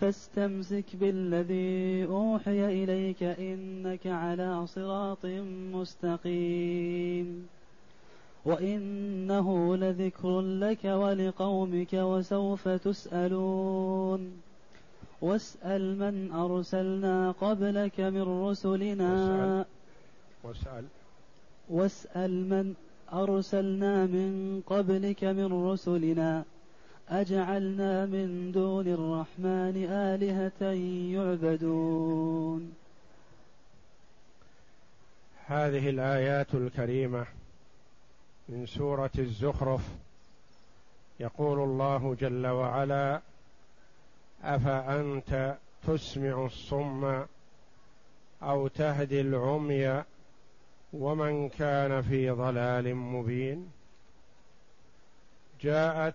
فاستمسك بالذي أوحي إليك إنك على صراط مستقيم. وإنه لذكر لك ولقومك وسوف تسألون. واسأل من أرسلنا قبلك من رسلنا. واسأل. واسأل من أرسلنا من قبلك من رسلنا. أجعلنا من دون الرحمن آلهة يعبدون. هذه الآيات الكريمة من سورة الزخرف. يقول الله جل وعلا أفأنت تسمع الصم أو تهدي العمي ومن كان في ضلال مبين؟ جاءت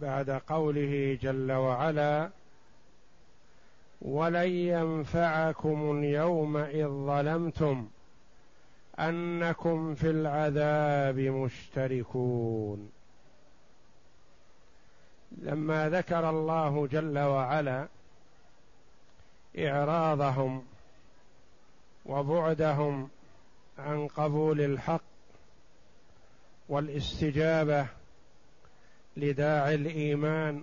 بعد قوله جل وعلا ولن ينفعكم اليوم إذ ظلمتم أنكم في العذاب مشتركون. لما ذكر الله جل وعلا إعراضهم وبعدهم عن قبول الحق والاستجابة لداعي الإيمان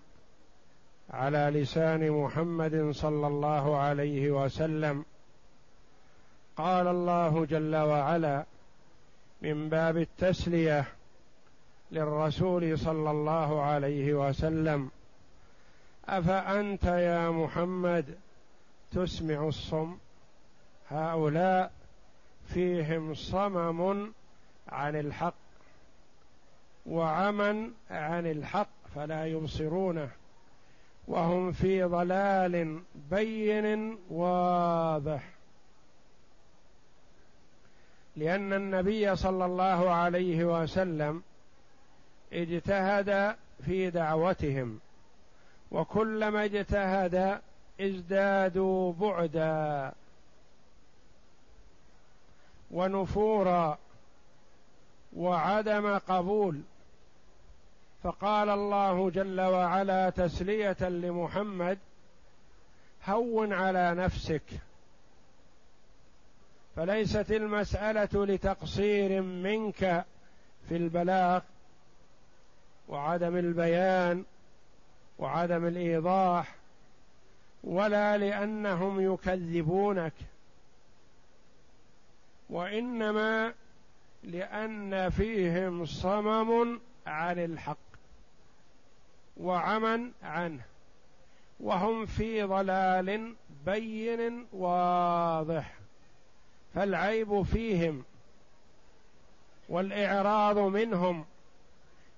على لسان محمد صلى الله عليه وسلم. قال الله جل وعلا من باب التسلية للرسول صلى الله عليه وسلم أفأنت يا محمد تسمع الصم؟ هؤلاء فيهم صمم عن الحق. وعمى عن الحق فلا يبصرونه وهم في ضلال بين واضح. لأن النبي صلى الله عليه وسلم اجتهد في دعوتهم وكلما اجتهد ازدادوا بعدا ونفورا وعدم قبول فقال الله جل وعلا تسلية لمحمد هون على نفسك. فليست المسألة لتقصير منك في البلاغ وعدم البيان وعدم الإيضاح ولا لأنهم يكذبونك. وإنما لأن فيهم صمم عن الحق. وعمى عنه. وهم في ضلال بين واضح. فالعيب فيهم والإعراض منهم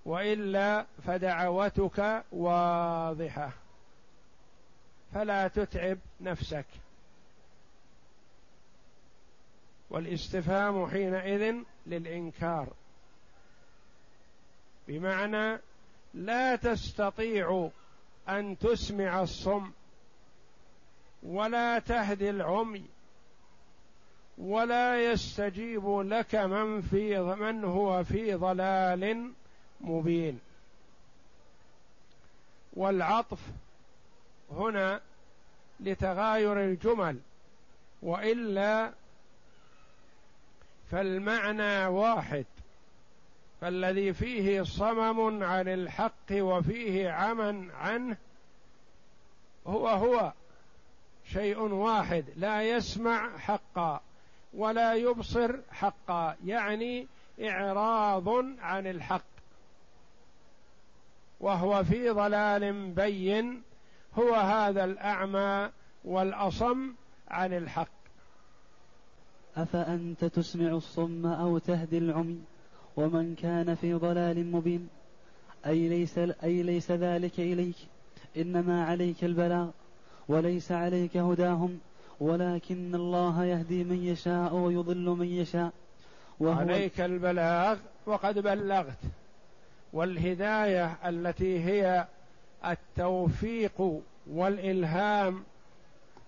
وإلا فدعوتك واضحة. فلا تتعب نفسك. والاستفهام حينئذ للإنكار. بمعنى لا تستطيع أن تسمع الصم ولا تهدي العمي ولا يستجيب لك من في من هو في ضلال مبين. والعطف هنا لتغاير الجمل وإلا فالمعنى واحد. فالذي فيه صمم عن الحق وفيه عمى عنه هو هو شيء واحد لا يسمع حقا ولا يبصر حقا يعني إعراض عن الحق. وهو في ضلال بين هو هذا الأعمى والأصم عن الحق. أفأنت تسمع الصم أو تهدي العمي؟ ومن كان في ضلال مبين. أي ليس أي ليس ذلك إليك. إنما عليك البلاغ. وليس عليك هداهم. ولكن الله يهدي من يشاء ويضل من يشاء. وهو عليك البلاغ وقد بلغت. والهداية التي هي التوفيق والإلهام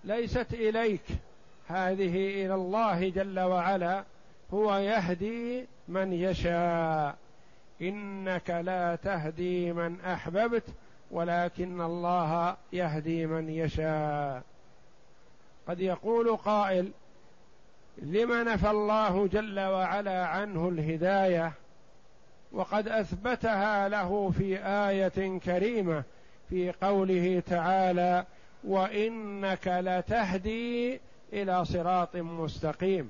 ليست إليك. هذه إلى الله جل وعلا. هو يهدي من يشاء. إنك لا تهدي من أحببت ولكن الله يهدي من يشاء. قد يقول قائل لم نفى الله جل وعلا عنه الهداية؟ وقد أثبتها له في آية كريمة في قوله تعالى وإنك لتهدي إلى صراط مستقيم.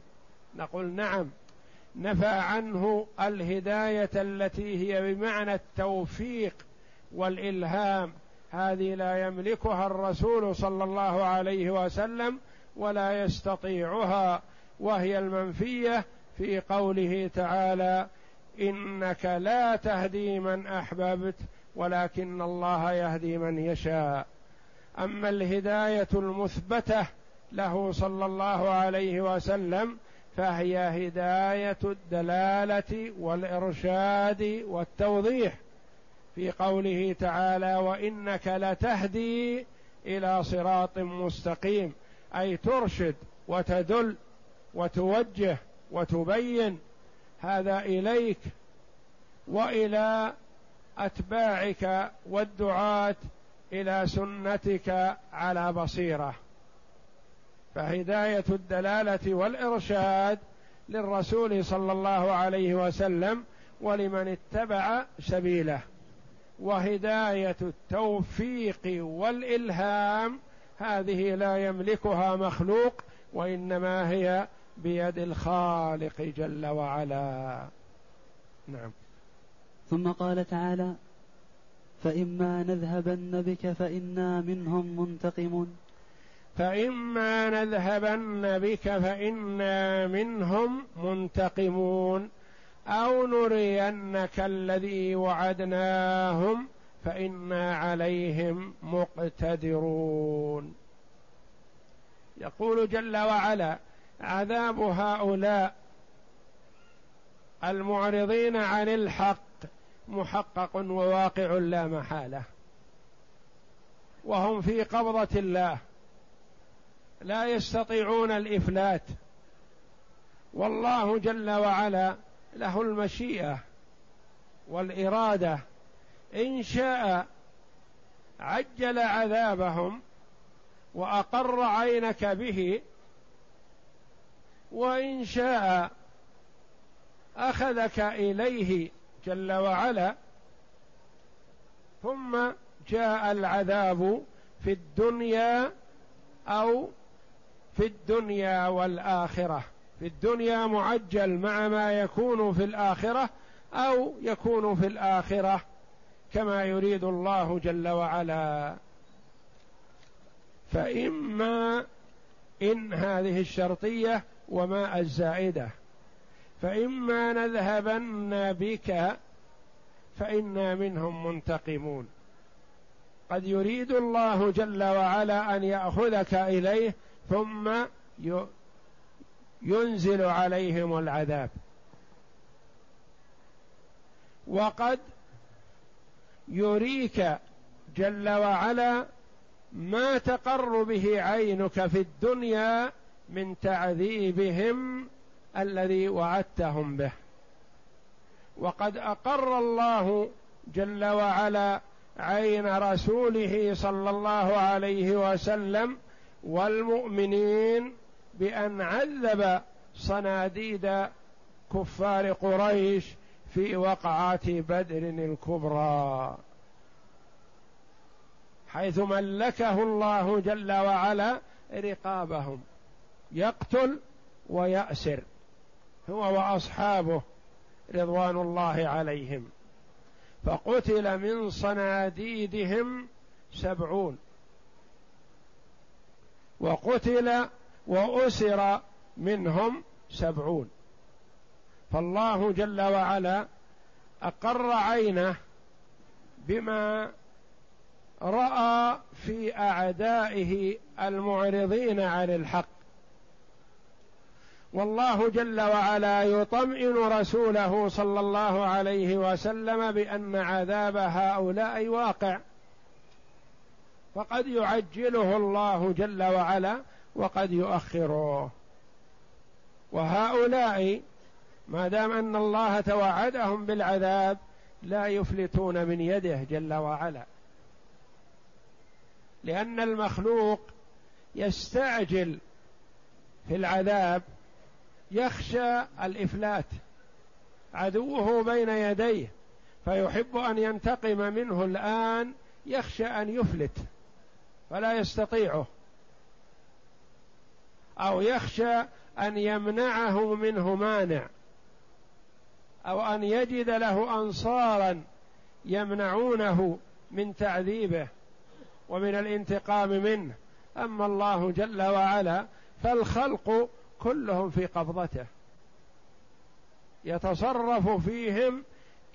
نقول نعم نفى عنه الهداية التي هي بمعنى التوفيق والإلهام. هذه لا يملكها الرسول صلى الله عليه وسلم ولا يستطيعها وهي المنفية في قوله تعالى إنك لا تهدي من أحببت ولكن الله يهدي من يشاء. أما الهداية المثبتة له صلى الله عليه وسلم فهي هداية الدلالة والإرشاد والتوضيح في قوله تعالى وإنك لتهدي إلى صراط مستقيم أي ترشد وتدل وتوجه وتبين هذا إليك وإلى أتباعك والدعاة إلى سنتك على بصيرة. فهداية الدلالة والإرشاد للرسول صلى الله عليه وسلم ولمن اتبع سبيله وهداية التوفيق والإلهام. هذه لا يملكها مخلوق وإنما هي بيد الخالق جل وعلا. نعم. ثم قال تعالى فإما نذهبن بك فإنا منهم منتقمون. فإما نذهبن بك فإنا منهم منتقمون أو نرينك الذي وعدناهم فإنا عليهم مقتدرون. يقول جل وعلا عذاب هؤلاء المعرضين عن الحق محقق وواقع لا محالة وهم في قبضة الله. لا يستطيعون الإفلات. والله جل وعلا له المشيئة والإرادة. إن شاء عجل عذابهم وأقر عينك به وإن شاء أخذك إليه جل وعلا. ثم جاء العذاب في الدنيا أو في الدنيا والآخرة. في الدنيا معجل مع ما يكون في الآخرة أو يكون في الآخرة كما يريد الله جل وعلا. فإما إن هذه الشرطية وما الزائدة. فإما نذهبن بك فإنا منهم منتقمون. قد يريد الله جل وعلا أن يأخذك إليه ثم ينزل عليهم العذاب. وقد يريك جل وعلا ما تقر به عينك في الدنيا من تعذيبهم الذي وعدتهم به. وقد أقر الله جل وعلا عين رسوله صلى الله عليه وسلم والمؤمنين بأن عذب صناديد كفار قريش في وقعه بدر الكبرى. حيث ملكه الله جل وعلا رقابهم. يقتل ويأسر. هو وأصحابه رضوان الله عليهم. فقتل من صناديدهم سبعون. وقتل وأسر منهم سبعون. فالله جل وعلا أقر عينه بما رأى في أعدائه المعرضين عن الحق. والله جل وعلا يطمئن رسوله صلى الله عليه وسلم بأن عذاب هؤلاء واقع. فقد يعجله الله جل وعلا وقد يؤخره. وهؤلاء ما دام أن الله توعدهم بالعذاب لا يفلتون من يده جل وعلا. لأن المخلوق يستعجل في العذاب يخشى الإفلات عدوه بين يديه فيحب أن ينتقم منه الآن يخشى أن يفلت. فلا يستطيعه. أو يخشى أن يمنعه منه مانع. أو أن يجد له انصارا يمنعونه من تعذيبه ومن الانتقام منه. أما الله جل وعلا فالخلق كلهم في قبضته. يتصرف فيهم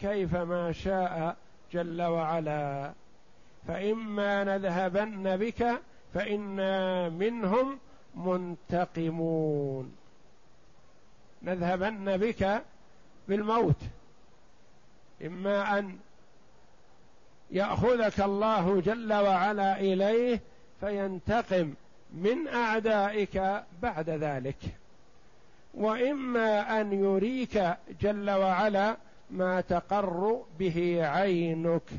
كيفما شاء جل وعلا. فإما نذهبن بك فإنا منهم منتقمون. نذهبن بك بالموت. إما أن يأخذك الله جل وعلا إليه فينتقم من أعدائك بعد ذلك. وإما أن يريك جل وعلا ما تقر به عينك.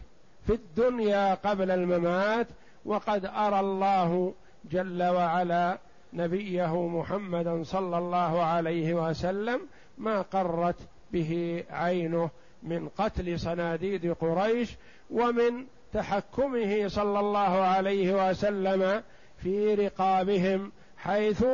في الدنيا قبل الممات وقد أرى الله جل وعلا نبيه محمدا صلى الله عليه وسلم ما قرت به عينه من قتل صناديد قريش ومن تحكمه صلى الله عليه وسلم في رقابهم حيث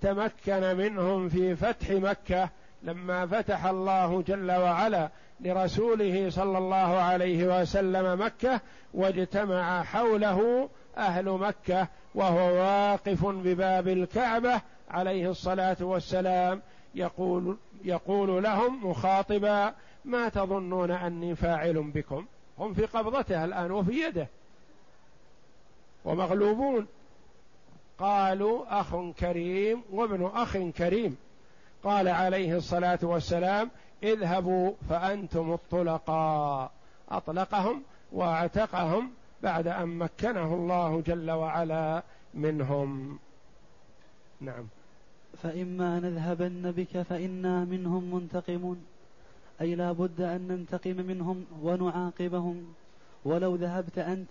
تمكن منهم في فتح مكة لما فتح الله جل وعلا لرسوله صلى الله عليه وسلم مكة واجتمع حوله أهل مكة وهو واقف بباب الكعبة عليه الصلاة والسلام يقول يقول لهم مخاطبا ما تظنون أني فاعل بكم؟ هم في قبضته الآن وفي يده. ومغلوبون. قالوا أخ كريم وابن أخ كريم. قال عليه الصلاة والسلام اذهبوا فأنتم الطلقاء. أطلقهم واعتقهم بعد أن مكنه الله جل وعلا منهم. نعم. فإما نذهبن بك فإنا منهم منتقمون. أي لا بد أن ننتقم منهم ونعاقبهم. ولو ذهبت أنت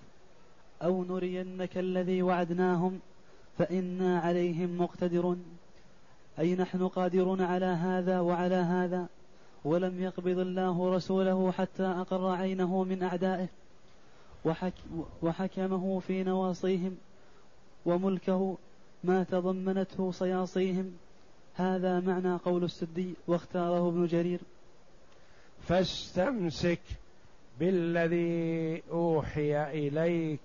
أو نرينك الذي وعدناهم فإنا عليهم مقتدرون. أي نحن قادرون على هذا وعلى هذا؟ ولم يقبض الله رسوله حتى أقر عينه من أعدائه وحك وحكمه في نواصيهم وملكه ما تضمنته صياصيهم. هذا معنى قول السدي واختاره ابن جرير. فاستمسك بالذي أوحي إليك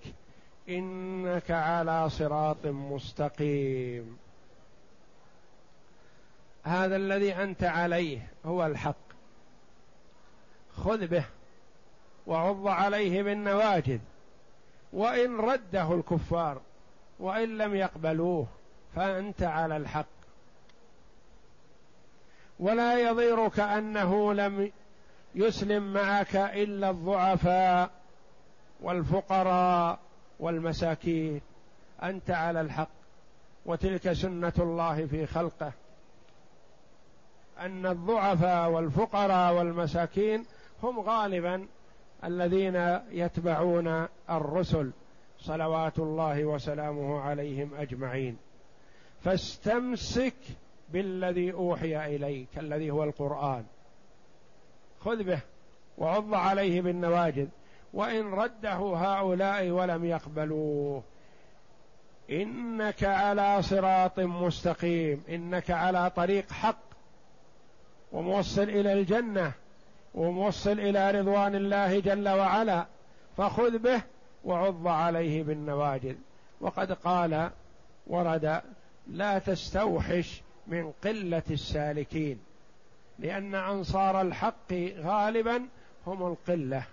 إنك على صراط مستقيم. هذا الذي أنت عليه هو الحق. خذ به وعض عليه بالنواجذ وإن رده الكفار وإن لم يقبلوه فأنت على الحق. ولا يضيرك أنه لم يسلم معك إلا الضعفاء والفقراء والمساكين. أنت على الحق. وتلك سنة الله في خلقه. أن الضعفاء والفقراء والمساكين هم غالبا الذين يتبعون الرسل صلوات الله وسلامه عليهم أجمعين. فاستمسك بالذي أوحي إليك الذي هو القرآن. خذ به وعض عليه بالنواجذ. وإن رده هؤلاء ولم يقبلوه إنك على صراط مستقيم إنك على طريق حق. وموصل إلى الجنة وموصل إلى رضوان الله جل وعلا فخذ به وعض عليه بالنواجذ. وقد قال ورد لا تستوحش من قلة السالكين لأن أنصار الحق غالبا هم القلة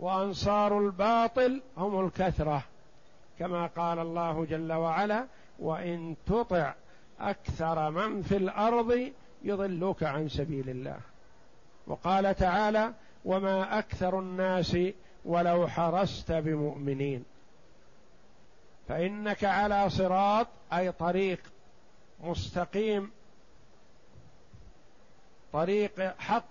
وأنصار الباطل هم الكثرة. كما قال الله جل وعلا وإن تطع أكثر من في الأرض يضلوك عن سبيل الله. وقال تعالى وما أكثر الناس ولو حرست بمؤمنين فإنك على صراط أي طريق مستقيم طريق حق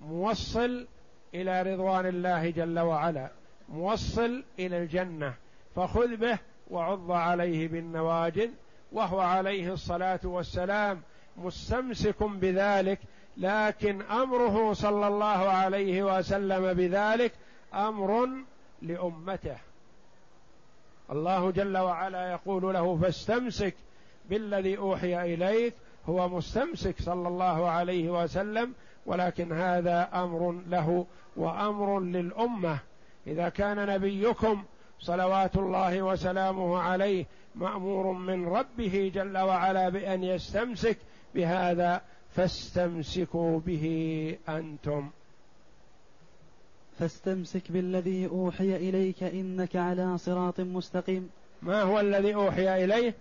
موصل إلى رضوان الله جل وعلا موصل إلى الجنة. فخذ به وعض عليه بالنواجذ وهو عليه الصلاة والسلام. مستمسك بذلك لكن أمره صلى الله عليه وسلم بذلك أمر لأمته. الله جل وعلا يقول له فاستمسك بالذي أوحي إليك. هو مستمسك صلى الله عليه وسلم ولكن هذا أمر له وأمر للأمة. إذا كان نبيكم صلوات الله وسلامه عليه مأمور من ربه جل وعلا بأن يستمسك بهذا فاستمسكوا به أنتم. فاستمسك بالذي أوحي إليك إنك على صراط مستقيم. ما هو الذي أوحي إليه؟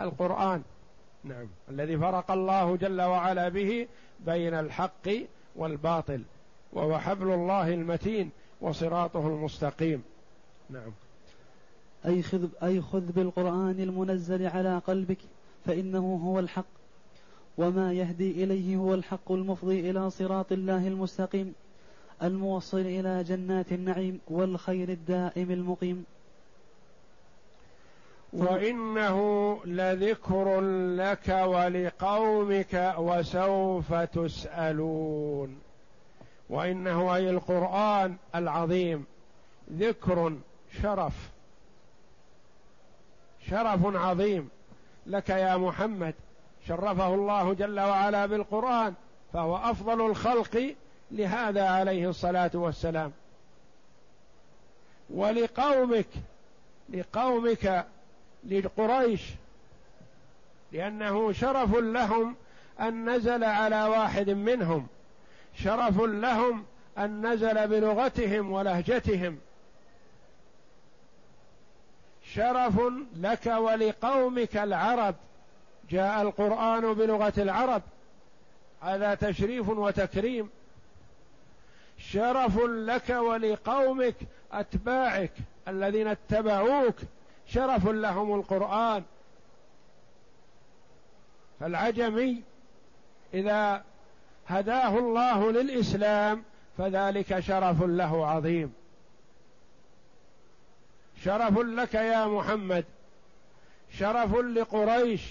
القرآن. نعم. الذي فرق الله جل وعلا به بين الحق والباطل وهو حبل الله المتين وصراطه المستقيم. نعم. أي خذ, أي خذ بالقرآن المنزل على قلبك فإنه هو الحق. وما يهدي إليه هو الحق المفضي إلى صراط الله المستقيم الموصل إلى جنات النعيم والخير الدائم المقيم. وإنه لذكر لك ولقومك وسوف تسألون. وإنه أي القرآن العظيم ذكر شرف شرف عظيم. لك يا محمد شرفه الله جل وعلا بالقرآن فهو أفضل الخلق لهذا عليه الصلاة والسلام. ولقومك لقومك لقريش لأنه شرف لهم أن نزل على واحد منهم. شرف لهم أن نزل بلغتهم ولهجتهم. شرف لك ولقومك العرب. جاء القرآن بلغة العرب. هذا تشريف وتكريم. شرف لك ولقومك أتباعك الذين اتبعوك شرف لهم القرآن. فالعجمي إذا هداه الله للإسلام فذلك شرف له عظيم. شرف لك يا محمد. شرف لقريش.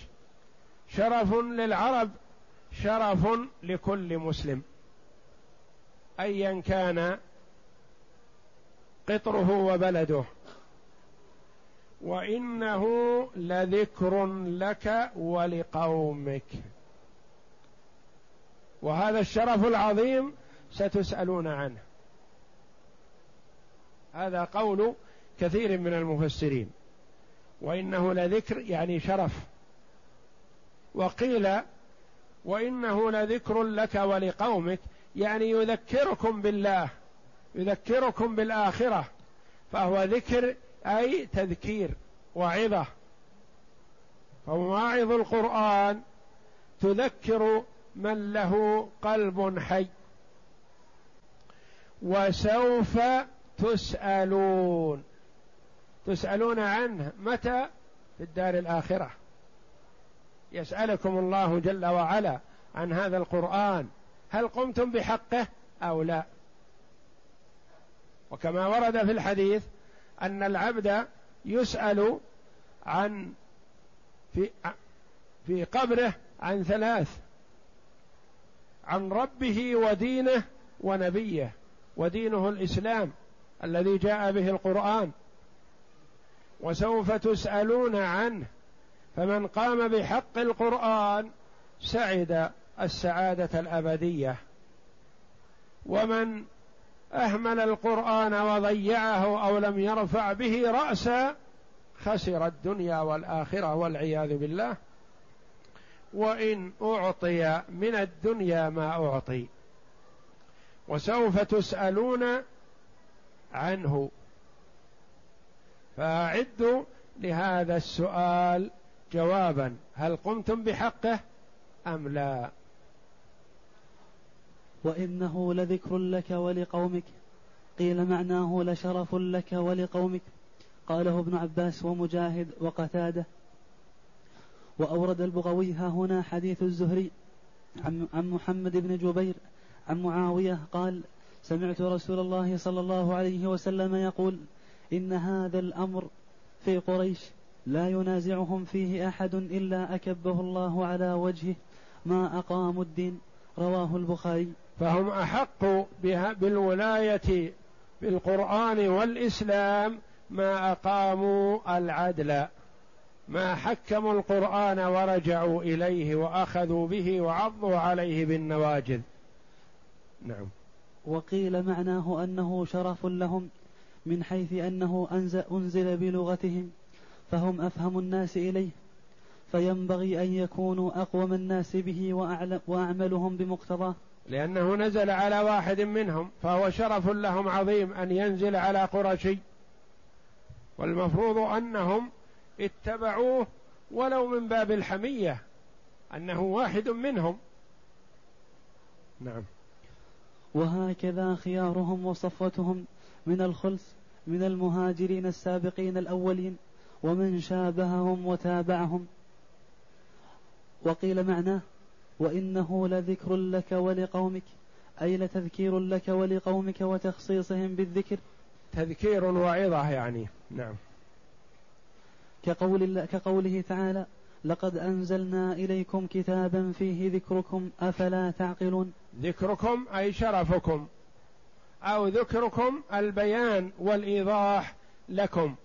شرف للعرب شرف لكل مسلم. ايا كان قطره وبلده. وإنه لذكر لك ولقومك. وهذا الشرف العظيم ستسألون عنه. هذا قول كثير من المفسرين. وإنه لذكر يعني شرف. وقيل وإنه لذكر لك ولقومك يعني يذكركم بالله يذكركم بالآخرة فهو ذكر أي تذكير وعظة. فمواعظ القرآن تذكر من له قلب حي وسوف تسألون. تسألون عنه متى؟ في الدار الآخرة. يسألكم الله جل وعلا عن هذا القرآن هل قمتم بحقه أو لا؟ وكما ورد في الحديث أن العبد يسأل عن في في قبره عن ثلاث عن ربه ودينه ونبيه ودينه الإسلام الذي جاء به القرآن. وسوف تسألون عنه. فمن قام بحق القرآن سعد السعادة الأبدية. ومن أهمل القرآن وضيعه أو لم يرفع به راسا خسر الدنيا والآخرة والعياذ بالله. وإن أعطي من الدنيا ما أعطي. وسوف تسألون عنه. فأعدوا لهذا السؤال جوابا هل قمتم بحقه أم لا؟ وإنه لذكر لك ولقومك. قيل معناه لشرف لك ولقومك. قاله ابن عباس ومجاهد وقتاده. وأورد البغوي ها هنا حديث الزهري عن محمد بن جبير عن معاوية قال سمعت رسول الله صلى الله عليه وسلم يقول إن هذا الأمر في قريش. لا ينازعهم فيه أحد إلا أكبه الله على وجهه. ما أقاموا الدين. رواه البخاري. فهم أحق بالولاية بالقرآن والإسلام ما أقاموا العدل. ما حكموا القرآن ورجعوا إليه وأخذوا به وعضوا عليه بالنواجذ. نعم. وقيل معناه أنه شرف لهم من حيث أنه أنزل بلغتهم. فهم أفهم الناس إليه. فينبغي أن يكونوا أقوم الناس به وأعملهم بمقتضاه. لأنه نزل على واحد منهم فهو شرف لهم عظيم أن ينزل على قرشي. والمفروض أنهم اتبعوه ولو من باب الحمية أنه واحد منهم. نعم. وهكذا خيارهم وصفوتهم من الخلص من المهاجرين السابقين الأولين. ومن شابههم وتابعهم. وقيل معناه وإنه لذكر لك ولقومك أي لتذكير لك ولقومك وتخصيصهم بالذكر. تذكير وعظة يعني نعم. كقول الله كقوله تعالى لقد أنزلنا إليكم كتابا فيه ذكركم أفلا تعقلون؟ ذكركم أي شرفكم أو ذكركم البيان والإيضاح لكم.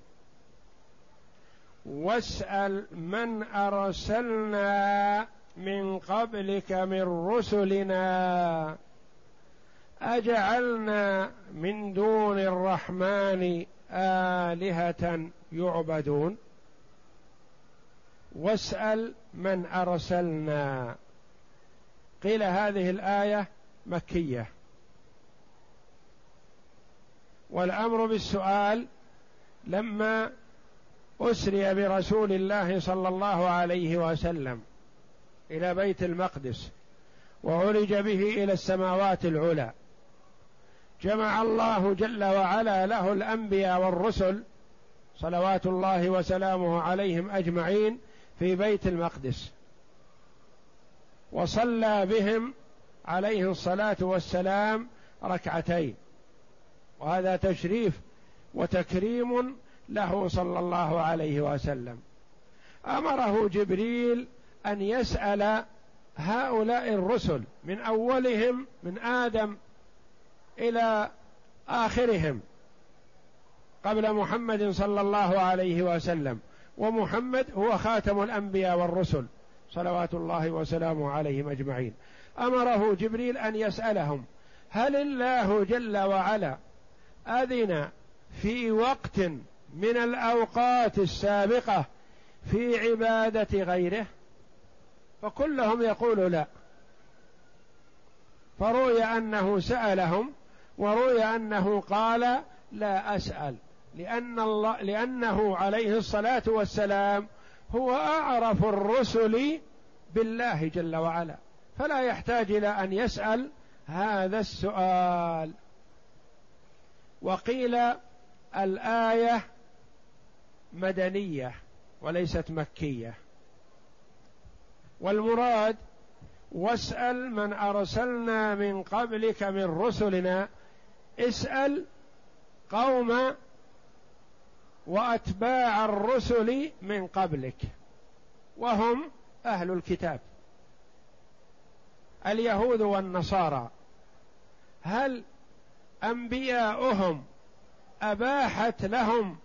واسأل من أرسلنا من قبلك من رسلنا. أجعلنا من دون الرحمن آلهة يعبدون. واسأل من أرسلنا. قيل هذه الآية مكية. والأمر بالسؤال لما أسري برسول الله صلى الله عليه وسلم إلى بيت المقدس وعرج به إلى السماوات العلى. جمع الله جل وعلا له الأنبياء والرسل صلوات الله وسلامه عليهم أجمعين في بيت المقدس. وصلى بهم عليه الصلاة والسلام ركعتين. وهذا تشريف وتكريم له صلى الله عليه وسلم. أمره جبريل أن يسأل هؤلاء الرسل من أولهم من آدم إلى آخرهم قبل محمد صلى الله عليه وسلم. ومحمد هو خاتم الأنبياء والرسل. صلوات الله وسلامه عليهم أجمعين. أمره جبريل أن يسألهم هل الله جل وعلا أذن في وقت من الأوقات السابقة في عبادة غيره فكلهم يقول لا. فروي أنه سألهم وروي أنه قال لا أسأل لأن الله لأنه عليه الصلاة والسلام هو أعرف الرسل بالله جل وعلا. فلا يحتاج إلى أن يسأل هذا السؤال. وقيل الآية مدنية وليست مكية. والمراد واسأل من أرسلنا من قبلك من رسلنا اسأل قوم وأتباع الرسل من قبلك وهم أهل الكتاب. اليهود والنصارى هل أنبياؤهم أباحت لهم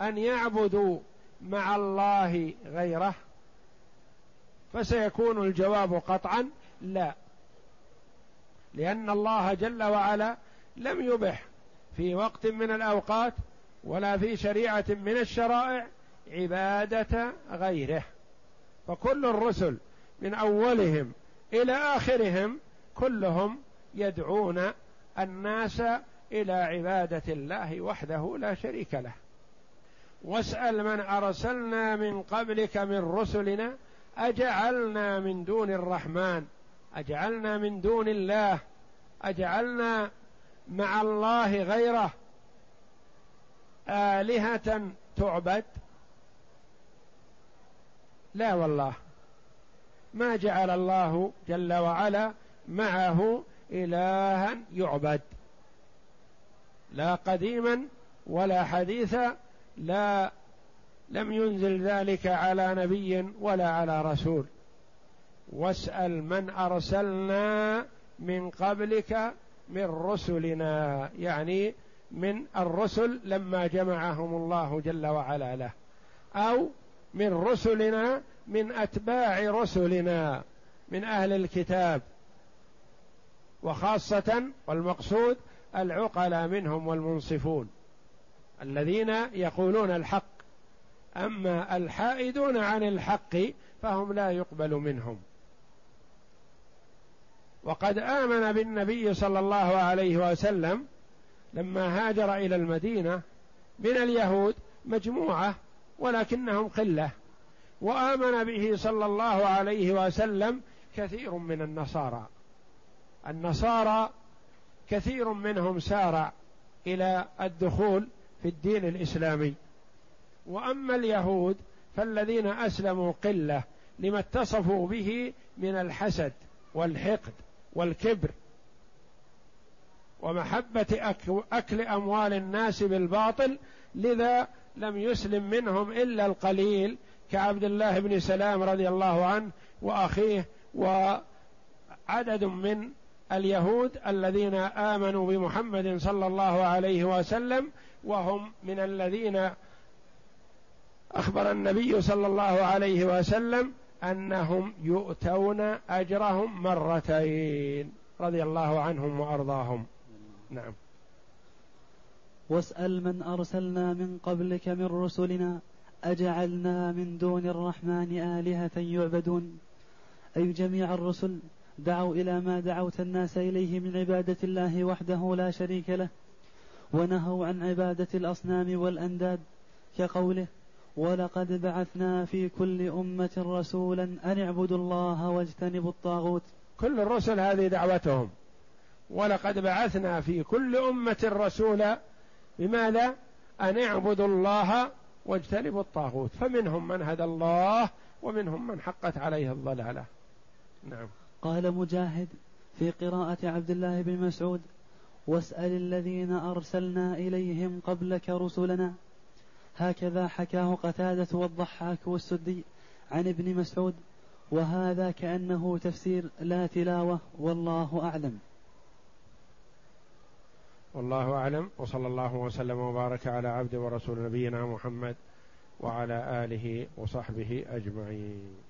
أن يعبدوا مع الله غيره فسيكون الجواب قطعا لا. لأن الله جل وعلا لم يبح في وقت من الأوقات ولا في شريعة من الشرائع عبادة غيره. فكل الرسل من أولهم إلى آخرهم كلهم يدعون الناس إلى عبادة الله وحده لا شريك له. واسأل من أرسلنا من قبلك من رسلنا أجعلنا من دون الرحمن أجعلنا من دون الله أجعلنا مع الله غيره. آلهة تعبد؟ لا والله. ما جعل الله جل وعلا معه الها يعبد. لا قديما ولا حديثا لا لم ينزل ذلك على نبي ولا على رسول. واسأل من أرسلنا من قبلك من رسلنا يعني من الرسل لما جمعهم الله جل وعلا له أو من رسلنا من أتباع رسلنا من أهل الكتاب. وخاصة والمقصود العقلاء منهم والمنصفون. الذين يقولون الحق. أما الحائدون عن الحق فهم لا يقبل منهم. وقد آمن بالنبي صلى الله عليه وسلم لما هاجر إلى المدينة من اليهود مجموعة ولكنهم قلة وآمن به صلى الله عليه وسلم كثير من النصارى. النصارى كثير منهم سارع إلى الدخول في الدين الإسلامي. وأما اليهود فالذين أسلموا قلة لما اتصفوا به من الحسد والحقد والكبر ومحبة أكل أموال الناس بالباطل لذا لم يسلم منهم إلا القليل كعبد الله بن سلام رضي الله عنه وأخيه وعدد من اليهود الذين آمنوا بمحمد صلى الله عليه وسلم وهم من الذين أخبر النبي صلى الله عليه وسلم أنهم يؤتون أجرهم مرتين رضي الله عنهم وأرضاهم. نعم. واسأل من أرسلنا من قبلك من رسلنا أجعلنا من دون الرحمن آلهة يعبدون. أي جميع الرسل دعوا إلى ما دعوت الناس إليه من عبادة الله وحده لا شريك له. ونهوا عن عبادة الأصنام والأنداد كقوله ولقد بعثنا في كل أمة رسولا أن اعبدوا الله واجتنبوا الطاغوت. كل الرسل هذه دعوتهم. ولقد بعثنا في كل أمة رسولا بماذا؟ أن اعبدوا الله واجتنبوا الطاغوت. فمنهم من هدى الله ومنهم من حقت عليه الضلاله. نعم. قال مجاهد في قراءة عبد الله بن مسعود واسأل الذين أرسلنا إليهم قبلك رسلنا. هكذا حكاه قتادة والضحاك والسدي عن ابن مسعود وهذا كأنه تفسير لا تلاوة والله أعلم. والله أعلم وصلى الله وسلم وبارك على عبد ورسول نبينا محمد وعلى آله وصحبه أجمعين.